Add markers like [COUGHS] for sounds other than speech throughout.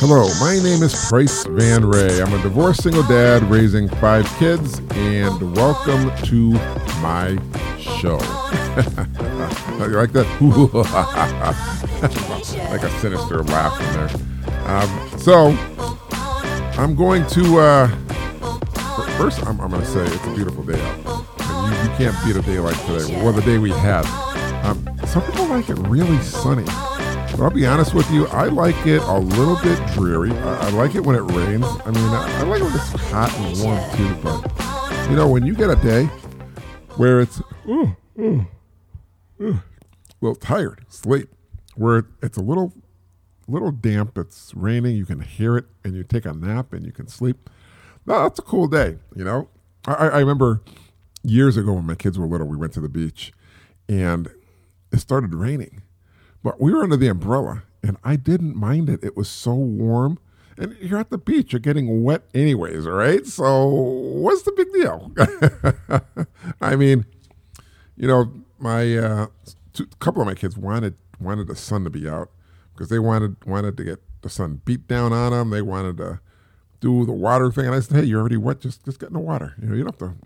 Hello, my name is Price Van Ray. I'm a divorced single dad raising five kids, and welcome to my show. [LAUGHS] you like that? [LAUGHS] like a sinister laugh in there. Um, so, I'm going to, uh, first, I'm, I'm going to say it's a beautiful day out. And you, you can't beat a day like today, or the day we had. Um, some people like it really sunny. But I'll be honest with you, I like it a little bit dreary. I, I like it when it rains. I mean, I, I, like it when it's hot and warm too. But you know, when you get a day where it's oh, oh, oh, a little tired, sleep, where it's a little little damp, it's raining, you can hear it, and you take a nap and you can sleep. No, that's a cool day. You know, I, I remember years ago when my kids were little, we went to the beach, and it started raining but we were under the umbrella and I didn't mind it. It was so warm. And you're at the beach, you're getting wet anyways, all right? So what's the big deal? [LAUGHS] I mean, you know, my uh, two, couple of my kids wanted wanted the sun to be out because they wanted wanted to get the sun beat down on them. They wanted to do the water thing, and I said, "Hey, you're already wet. Just just get in the water. You know, you don't have to.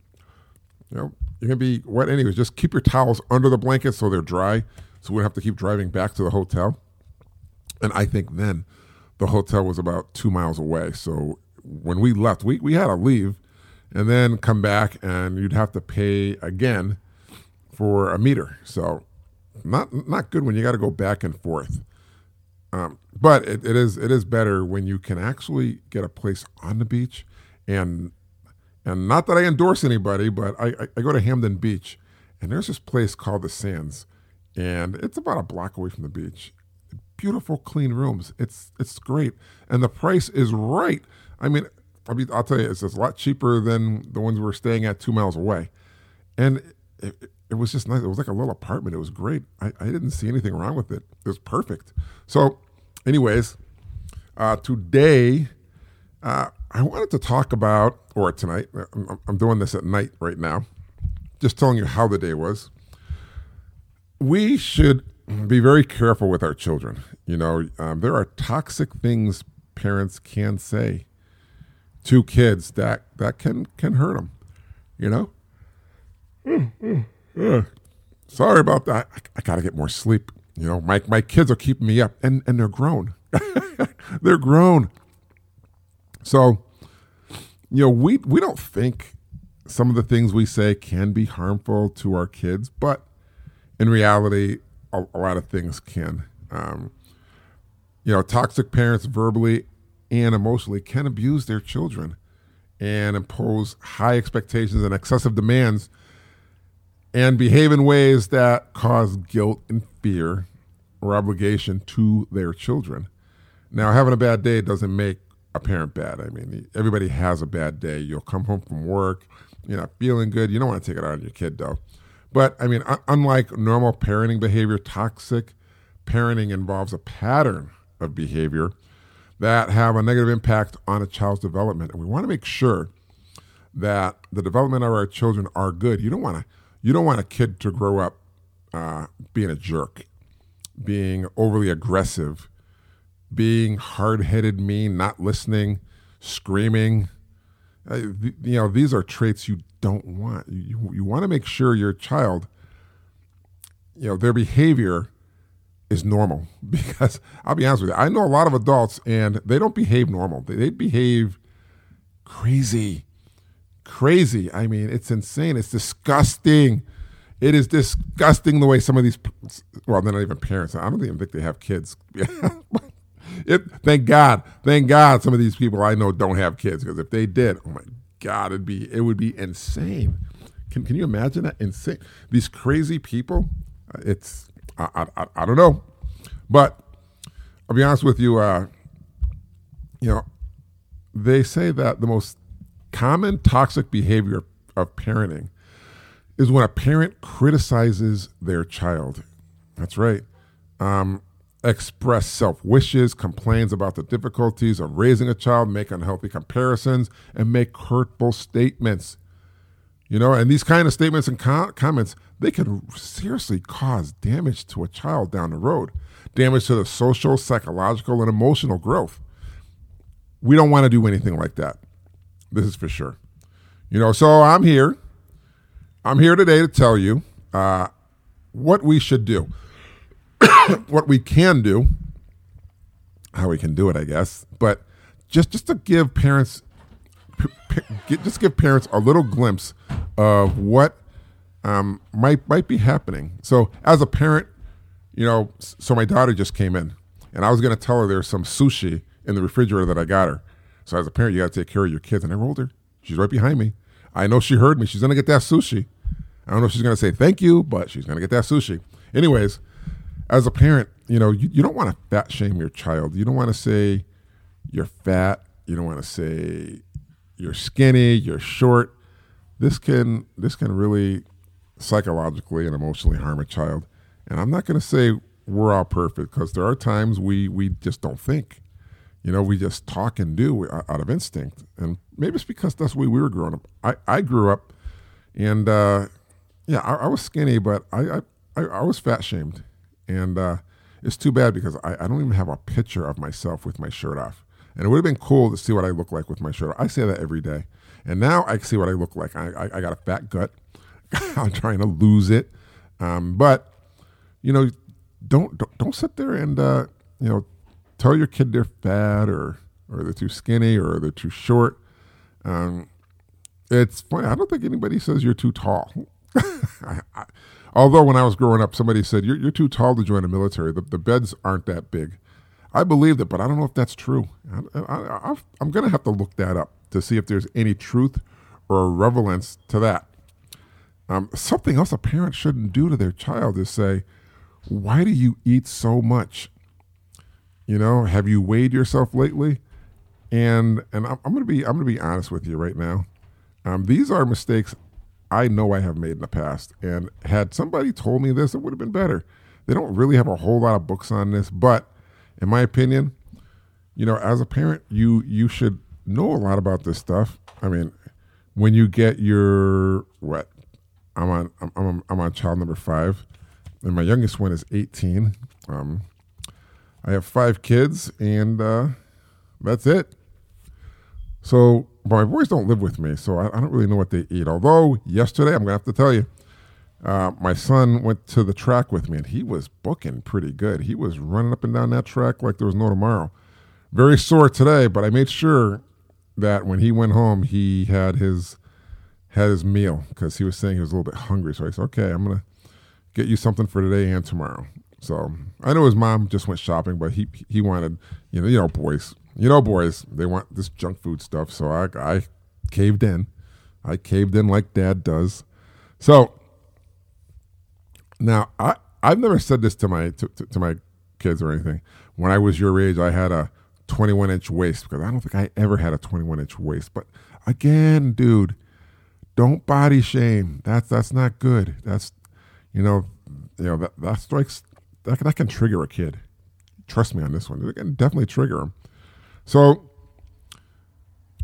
You know, you're gonna be wet anyways. Just keep your towels under the blanket so they're dry." So we'd have to keep driving back to the hotel. And I think then the hotel was about two miles away. So when we left, we, we had to leave and then come back, and you'd have to pay again for a meter. So not not good when you got to go back and forth. Um, but it, it is it is better when you can actually get a place on the beach, and and not that I endorse anybody, but I, I, I go to Hampton Beach, and there's this place called the Sands, and it's about a block away from the beach. Beautiful, clean rooms. It's it's great, and the price is right. I mean, I mean, I'll tell you, it's, it's a lot cheaper than the ones we're staying at two miles away, and it, it, it was just nice. It was like a little apartment. It was great. I, I didn't see anything wrong with it. It was perfect. So, anyways, uh, today uh, I wanted to talk about, or tonight. I'm, I'm doing this at night right now, just telling you how the day was we should be very careful with our children. You know, um, there are toxic things parents can say to kids that that can can hurt them. You know. Mm, mm. Sorry about that. I, I got to get more sleep. You know, my my kids are keeping me up, and and they're grown. [LAUGHS] they're grown. So, you know, we we don't think some of the things we say can be harmful to our kids, but in reality, a, a lot of things can. Um, you know, toxic parents verbally and emotionally can abuse their children and impose high expectations and excessive demands and behave in ways that cause guilt and fear or obligation to their children. Now, having a bad day doesn't make a parent bad. I mean, everybody has a bad day. You'll come home from work, you're not feeling good. You don't want to take it out on your kid, though. But I mean, unlike normal parenting behavior, toxic parenting involves a pattern of behavior that have a negative impact on a child's development. And we want to make sure that the development of our children are good. You don't want to you don't want a kid to grow up uh, being a jerk, being overly aggressive, being hard headed, mean, not listening, screaming. Uh, you know, these are traits you don't want. You, you want to make sure your child, you know, their behavior is normal. [LAUGHS] Because I'll be honest with you, I know a lot of adults and they don't behave normal. They, they behave crazy. Crazy. I mean, it's insane. It's disgusting. It is disgusting the way some of these, well, they're not even parents. I don't even think they have kids. [LAUGHS] it, thank God, thank God some of these people I know don't have kids because if they did, oh my God, it'd be it would be insane. Can can you imagine that? Insane. These crazy people. Uh, it's I, I, I don't know, but I'll be honest with you. Uh, you know, they say that the most common toxic behavior of parenting is when a parent criticizes their child. That's right. Um, express self wishes, complains about the difficulties of raising a child, make unhealthy comparisons, and make hurtful statements. You know, and these kind of statements and com- comments, they can seriously cause damage to a child down the road, damage to the social, psychological, and emotional growth. we don't want to do anything like that. This is for sure. You know, so I'm here. I'm here today to tell you uh, what we should do, [COUGHS] what we can do, how we can do it, I guess. But just just to give parents, just give parents a little glimpse of what um, might might be happening. So as a parent, you know, so my daughter just came in, and I was going to tell her there's some sushi in the refrigerator that I got her. So as a parent, you got to take care of your kids. And I rolled her. She's right behind me. I know she heard me. She's going to get that sushi. I don't know if she's going to say thank you, but she's going to get that sushi. Anyways, as a parent, you know, you, you don't want to fat shame your child. You don't want to say you're fat. You don't want to say you're skinny, you're short. This can this can really psychologically and emotionally harm a child. And I'm not going to say we're all perfect because there are times we we just don't think. You know, we just talk and do out of instinct. And maybe it's because that's the way we were growing up. I, I grew up and uh, yeah, I, I, was skinny, but I, I, I was fat shamed. And uh, it's too bad because I, I don't even have a picture of myself with my shirt off. And it would have been cool to see what I look like with my shirt off. I say that every day. And now I see what I look like. I, I, I got a fat gut. [LAUGHS] I'm trying to lose it. Um, but, you know, don't, don't, don't sit there and, uh, you know, tell your kid they're fat or or they're too skinny or they're too short. Um, it's funny. I don't think anybody says you're too tall. [LAUGHS] Although when I was growing up, somebody said you're, you're too tall to join the military. The, the beds aren't that big. I believed it, but I don't know if that's true. I, am going to have to look that up to see if there's any truth or relevance to that. Um, something else a parent shouldn't do to their child is say, "Why do you eat so much?" You know, have you weighed yourself lately? And and I'm, I'm gonna be I'm gonna be honest with you right now. Um, these are mistakes I know I have made in the past. And had somebody told me this, it would have been better. They don't really have a whole lot of books on this, but in my opinion, you know, as a parent, you you should know a lot about this stuff. I mean, when you get your what? I'm on I'm I'm, I'm on child number five, and my youngest one is 18. Um, I have five kids, and uh, that's it. So my boys don't live with me, so I, I, don't really know what they eat. Although yesterday, I'm gonna have to tell you, uh, my son went to the track with me, and he was booking pretty good. He was running up and down that track like there was no tomorrow. Very sore today, but I made sure that when he went home, he had his had his meal because he was saying he was a little bit hungry. So I said, "Okay, I'm gonna get you something for today and tomorrow." So I know his mom just went shopping, but he he wanted you know you know boys you know boys they want this junk food stuff. So I I caved in, I caved in like Dad does. So now I I've never said this to my to, to, to my kids or anything. When I was your age, I had a 21 inch waist because I don't think I ever had a 21 inch waist. But again, dude, don't body shame. That's that's not good. That's you know you know that that strikes that, that can trigger a kid. Trust me on this one. It can definitely trigger them. So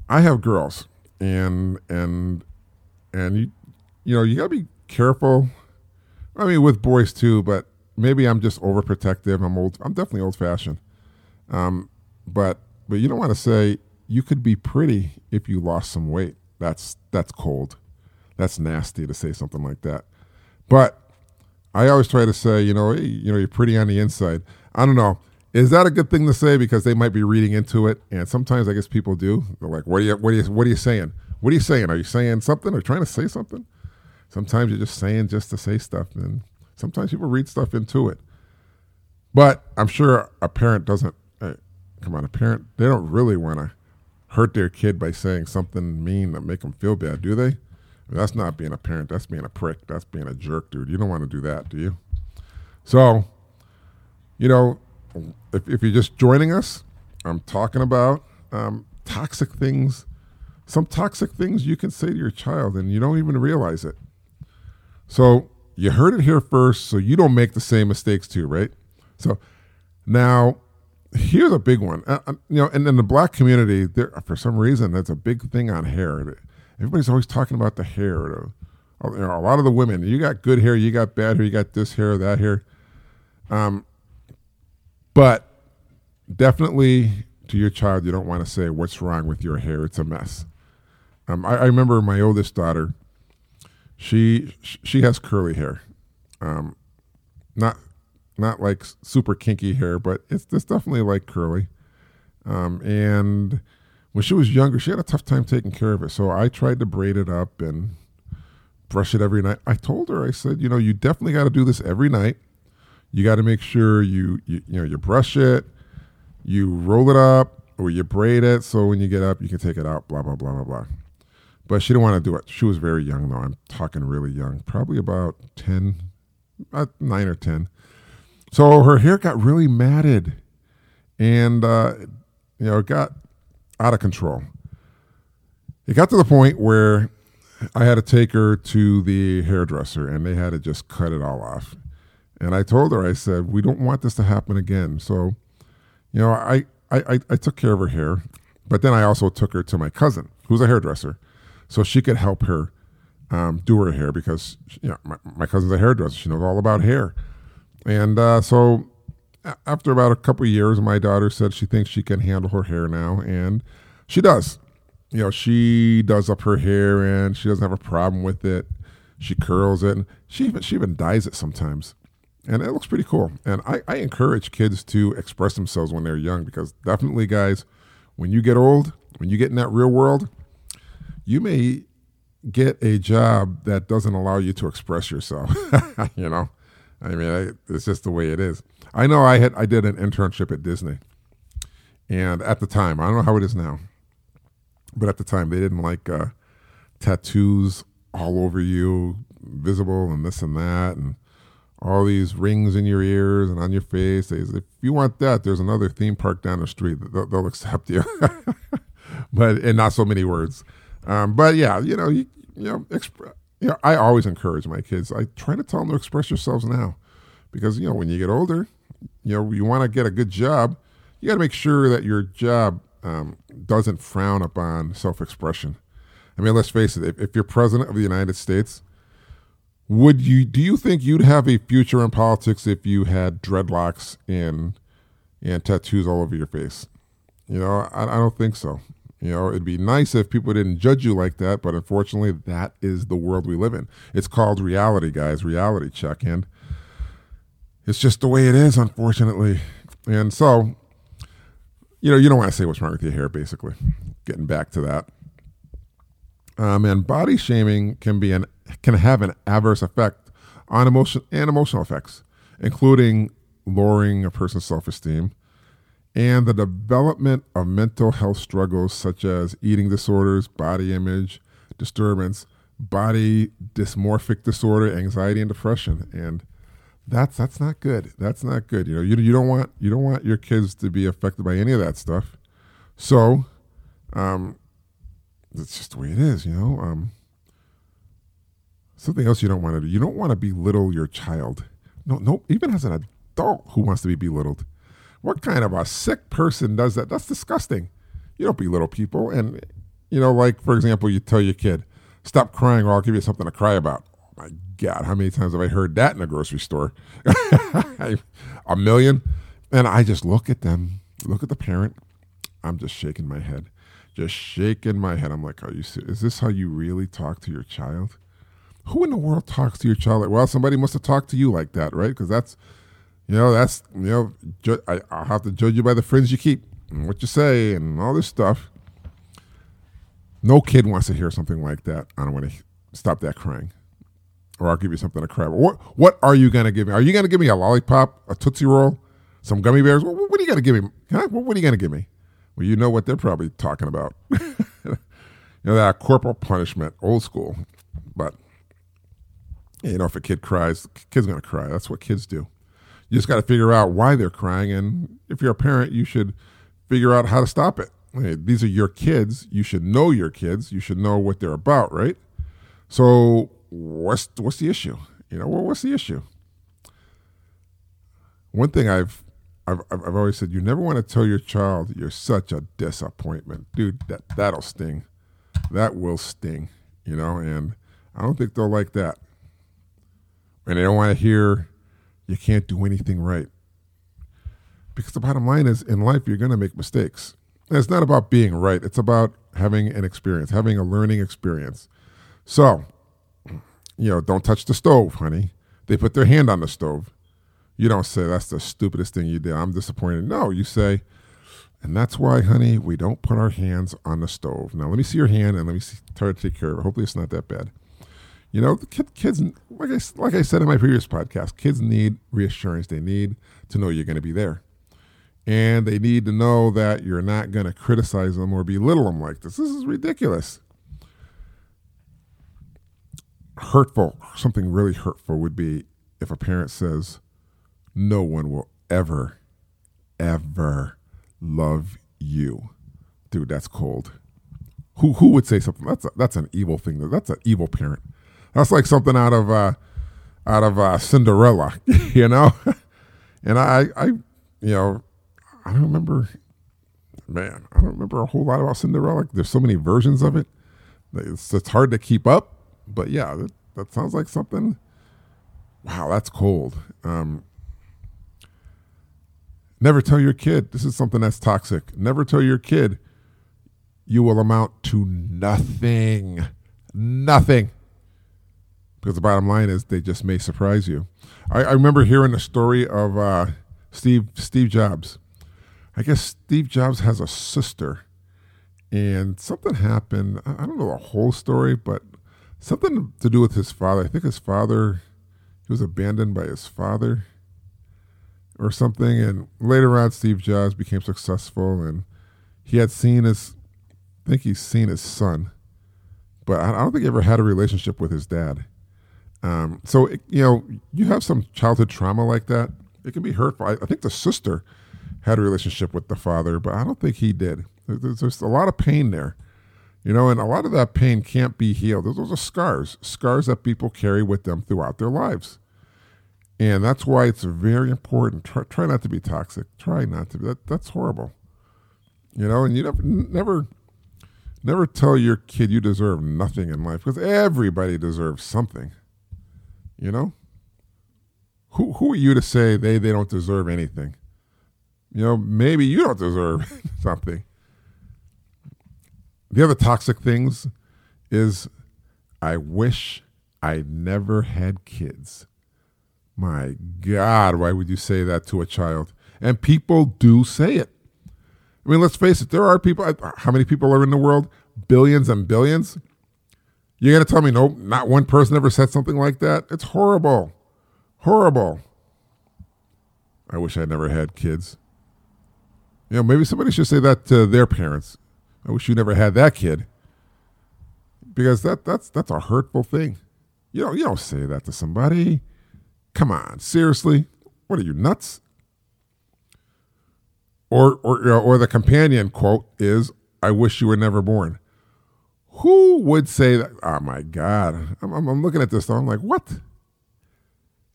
I have girls, and and and you you know you gotta be careful. I mean, with boys too, but maybe I'm just overprotective. I'm old. I'm definitely old fashioned. Um, but but you don't want to say you could be pretty if you lost some weight. That's that's cold. That's nasty to say something like that. But I always try to say, you know, hey, you know, you're pretty on the inside. I don't know. Is that a good thing to say because they might be reading into it? And sometimes I guess people do. They're like, "What are you? What are you? What are you saying? What are you saying? Are you saying something or trying to say something?" Sometimes you're just saying just to say stuff, and sometimes people read stuff into it. But I'm sure a parent doesn't. Hey, come on, a parent they don't really want to hurt their kid by saying something mean that make them feel bad, do they? That's not being a parent. That's being a prick. That's being a jerk, dude. You don't want to do that, do you? So, you know, if, if you're just joining us, I'm talking about um, toxic things, some toxic things you can say to your child and you don't even realize it. So, you heard it here first, so you don't make the same mistakes too, right? So, now here's a big one. Uh, uh you know, and in the black community, there for some reason that's a big thing on hair everybody's always talking about the hair. You know, a lot of the women, you got good hair, you got bad hair, you got this hair, that hair. Um, but definitely to your child, you don't want to say, What's wrong with your hair? It's a mess. Um, I, I, remember my oldest daughter, she she has curly hair. Um, not not like super kinky hair, but it's, it's definitely like curly. Um, and when she was younger, she had a tough time taking care of it. So I tried to braid it up and brush it every night. I told her, I said, you know, you definitely got to do this every night. You got to make sure you, you you know you brush it, you roll it up, or you braid it so when you get up you can take it out. Blah blah blah blah blah. But she didn't want to do it. She was very young though. I'm talking really young, probably about ten, about nine or ten. So her hair got really matted, and uh, you know it got out of control. It got to the point where I had to take her to the hairdresser, and they had to just cut it all off. And I told her, I said, we don't want this to happen again. So, you know, I, I, I took care of her hair, but then I also took her to my cousin, who's a hairdresser, so she could help her um, do her hair because you know, my, my, cousin's a hairdresser. She knows all about hair. And uh, so after about a couple years, my daughter said she thinks she can handle her hair now, and she does. You know, she does up her hair, and she doesn't have a problem with it. She curls it, and she even she even dyes it sometimes, and it looks pretty cool. And I, I encourage kids to express themselves when they're young because definitely, guys, when you get old, when you get in that real world, you may get a job that doesn't allow you to express yourself. [LAUGHS] you know, I mean, I, it's just the way it is. I know I had I did an internship at Disney, and at the time, I don't know how it is now, but at the time they didn't like uh, tattoos all over you, visible and this and that, and all these rings in your ears and on your face. If you want that, there's another theme park down the street. They'll, they'll accept you, [LAUGHS] but in not so many words. Um, but yeah, you know, you, you know, exp- you know, I always encourage my kids. I try to tell them to express yourselves now, because you know, when you get older, you know, you want to get a good job. You got to make sure that your job um, doesn't frown upon self-expression. I mean, let's face it. If, if you're president of the United States, would you? Do you think you'd have a future in politics if you had dreadlocks and and tattoos all over your face? You know, I, I don't think so. You know, it'd be nice if people didn't judge you like that, but unfortunately, that is the world we live in. It's called reality, guys. Reality check, and it's just the way it is, unfortunately. And so, you know, you don't want to say what's wrong with your hair, basically. Getting back to that. Um, and body shaming can be an can have an adverse effect on emotion and emotional effects, including lowering a person's self-esteem, and the development of mental health struggles such as eating disorders, body image disturbance, body dysmorphic disorder, anxiety and depression. And that's that's not good. That's not good. You know, you, you don't want you don't want your kids to be affected by any of that stuff. So, um, it's just the way it is, you know. Um, something else you don't want to do. You don't want to belittle your child. No, no, even as an adult who wants to be belittled. What kind of a sick person does that? That's disgusting. You don't belittle people. And, you know, like, for example, you tell your kid, stop crying or I'll give you something to cry about. Oh my God, how many times have I heard that in a grocery store? [LAUGHS] a million. And I just look at them, look at the parent. I'm just shaking my head, just shaking my head. I'm like, are you? Is this how you really talk to your child? Who in the world talks to your child like, well, somebody must have talked to you like that, right? Because that's you know, that's you know, ju- I, I'll have to judge you by the friends you keep and what you say and all this stuff. No kid wants to hear something like that. I don't want to stop that crying, or I'll give you something to cry about. What What are you gonna give me? Are you gonna give me a lollipop, a tootsie roll, some gummy bears? What, what are you gonna give me? Huh? What, what are you gonna give me? Well, you know what they're probably talking about. [LAUGHS] you know that corporal punishment, old school. But you know, if a kid cries, kid's gonna cry. That's what kids do. You just got to figure out why they're crying. And if you're a parent, you should figure out how to stop it. Hey, these are your kids. You should know your kids. You should know what they're about, right? So what's what's the issue? You know, well, what's the issue? One thing I've I've I've always said, you never want to tell your child you're such a disappointment, dude. That that'll sting. That will sting. You know, and I don't think they'll like that. And they don't want to hear you can't do anything right. Because the bottom line is in life, you're going to make mistakes. And it's not about being right, it's about having an experience, having a learning experience. So, you know, don't touch the stove, honey. They put their hand on the stove. You don't say, that's the stupidest thing you did. I'm disappointed. No, you say, and that's why, honey, we don't put our hands on the stove. Now, let me see your hand and let me see, try to take care of it. Hopefully, it's not that bad. You know, the kid, kids, like I, like I said in my previous podcast, kids need reassurance. They need to know you're going to be there. And they need to know that you're not going to criticize them or belittle them like this. This is ridiculous. Hurtful, something really hurtful would be if a parent says, No one will ever, ever love you. Dude, that's cold. Who who would say something? That's a, that's an evil thing. That's an evil parent. That's like something out of uh, out of uh, Cinderella, [LAUGHS] you know. [LAUGHS] and I I you know I don't remember. Man, I don't remember a whole lot about Cinderella. There's so many versions of it. It's, it's hard to keep up. But yeah, that, that sounds like something. Wow, that's cold. Um, Never tell your kid, this is something that's toxic. Never tell your kid you will amount to nothing. Nothing. Because the bottom line is they just may surprise you. I, I remember hearing the story of uh, Steve Steve Jobs. I guess Steve Jobs has a sister, and something happened. I don't know the whole story, but something to do with his father. I think his father he was abandoned by his father or something. And later on, Steve Jobs became successful, and he had seen his, I think he's seen his son, but I don't think he ever had a relationship with his dad. Um, so it, you know, you have some childhood trauma like that. It can be hurtful. I, I, think the sister had a relationship with the father, but I don't think he did. There's, there's a lot of pain there, you know, and a lot of that pain can't be healed. Those are scars, scars that people carry with them throughout their lives. And that's why it's very important. Try, try not to be toxic. Try not to be. That, that's horrible. You know, and you never, never, never tell your kid you deserve nothing in life because everybody deserves something. You know? Who, who are you to say they, they don't deserve anything? You know, maybe you don't deserve [LAUGHS] something. The other toxic things is I wish I never had kids. My God, why would you say that to a child? And people do say it. I mean, let's face it, there are people, how many people are in the world? Billions and billions. You're going to tell me, no, not one person ever said something like that? It's horrible. Horrible. I wish I never had kids. You know, maybe somebody should say that to their parents. I wish you never had that kid. Because that that's that's a hurtful thing. You know, you don't say that to somebody. Come on, seriously? What are you nuts? Or or or the companion quote is, "I wish you were never born." Who would say that? Oh my God! I'm, I'm, I'm looking at this. Though, I'm like, what?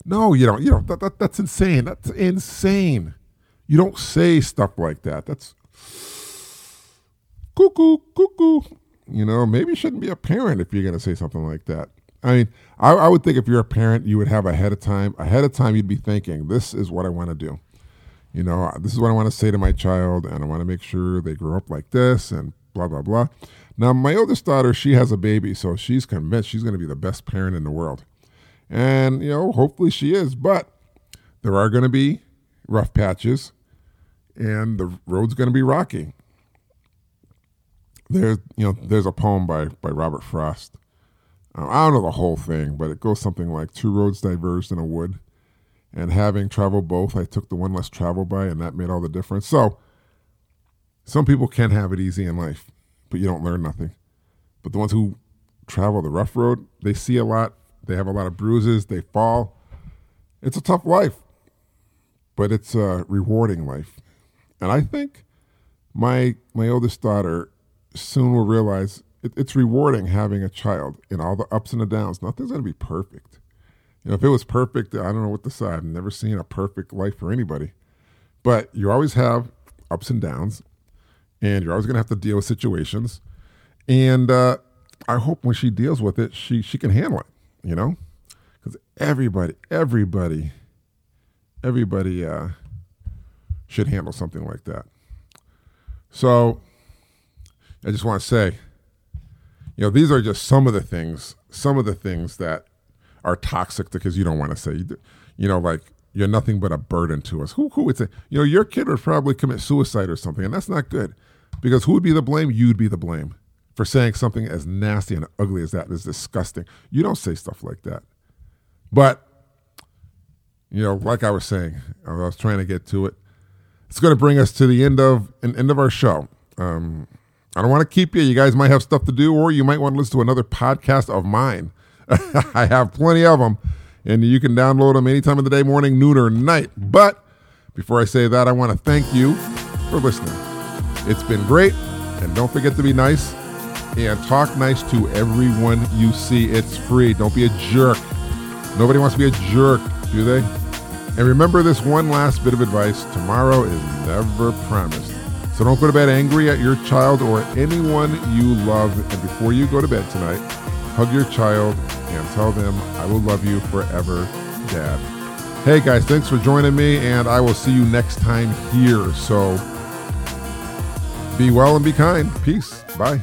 No, you don't. You don't. That, that, that's insane. That's insane. You don't say stuff like that. That's cuckoo, cuckoo. You know, maybe you shouldn't be a parent if you're going to say something like that. I mean, I, I, would think if you're a parent, you would have ahead of time. Ahead of time, you'd be thinking, "This is what I want to do." You know, uh, this is what I want to say to my child, and I want to make sure they grow up like this, and blah blah blah. Now, my oldest daughter, she has a baby, so she's convinced she's going to be the best parent in the world, and you know, hopefully she is. But there are going to be rough patches, and the road's going to be rocky. There's, you know, there's a poem by by Robert Frost uh, I don't know the whole thing, but it goes something like two roads diverged in a wood. And having traveled both, I took the one less traveled by, and that made all the difference. So, some people can have it easy in life, but you don't learn nothing. But the ones who travel the rough road, they see a lot, they have a lot of bruises, they fall. It's a tough life, but it's a rewarding life. And I think my my oldest daughter soon will realize it, it's rewarding having a child in all the ups and the downs. Nothing's going to be perfect. You know, if it was perfect, I don't know what to say. I've never seen a perfect life for anybody. But you always have ups and downs, and you're always going to have to deal with situations. And uh, I hope when she deals with it, she she can handle it. You know, because everybody, everybody, everybody uh, should handle something like that. So I just want to say, you know, these are just some of the things, some of the things that are toxic because you don't want to say, you know, like you're nothing but a burden to us. Who, who would say, you know, your kid would probably commit suicide or something, and that's not good because who would be the blame? You'd be the blame for saying something as nasty and ugly as that is disgusting. You don't say stuff like that. But, you know, like I was saying, I was trying to get to it. It's going to bring us to the end of an end of our show. Um, I don't want to keep you. You guys might have stuff to do, or you might want to listen to another podcast of mine. [LAUGHS] I have plenty of them, and you can download them any time of the day, morning, noon, or night. But before I say that, I want to thank you for listening. It's been great, and don't forget to be nice and talk nice to everyone you see. It's free. Don't be a jerk. Nobody wants to be a jerk, do they? And remember this one last bit of advice tomorrow is never promised. So don't go to bed angry at your child or anyone you love. And before you go to bed tonight, hug your child and tell them, I will love you forever, Dad. Hey guys, thanks for joining me, and I will see you next time here. So be well and be kind. Peace. Bye.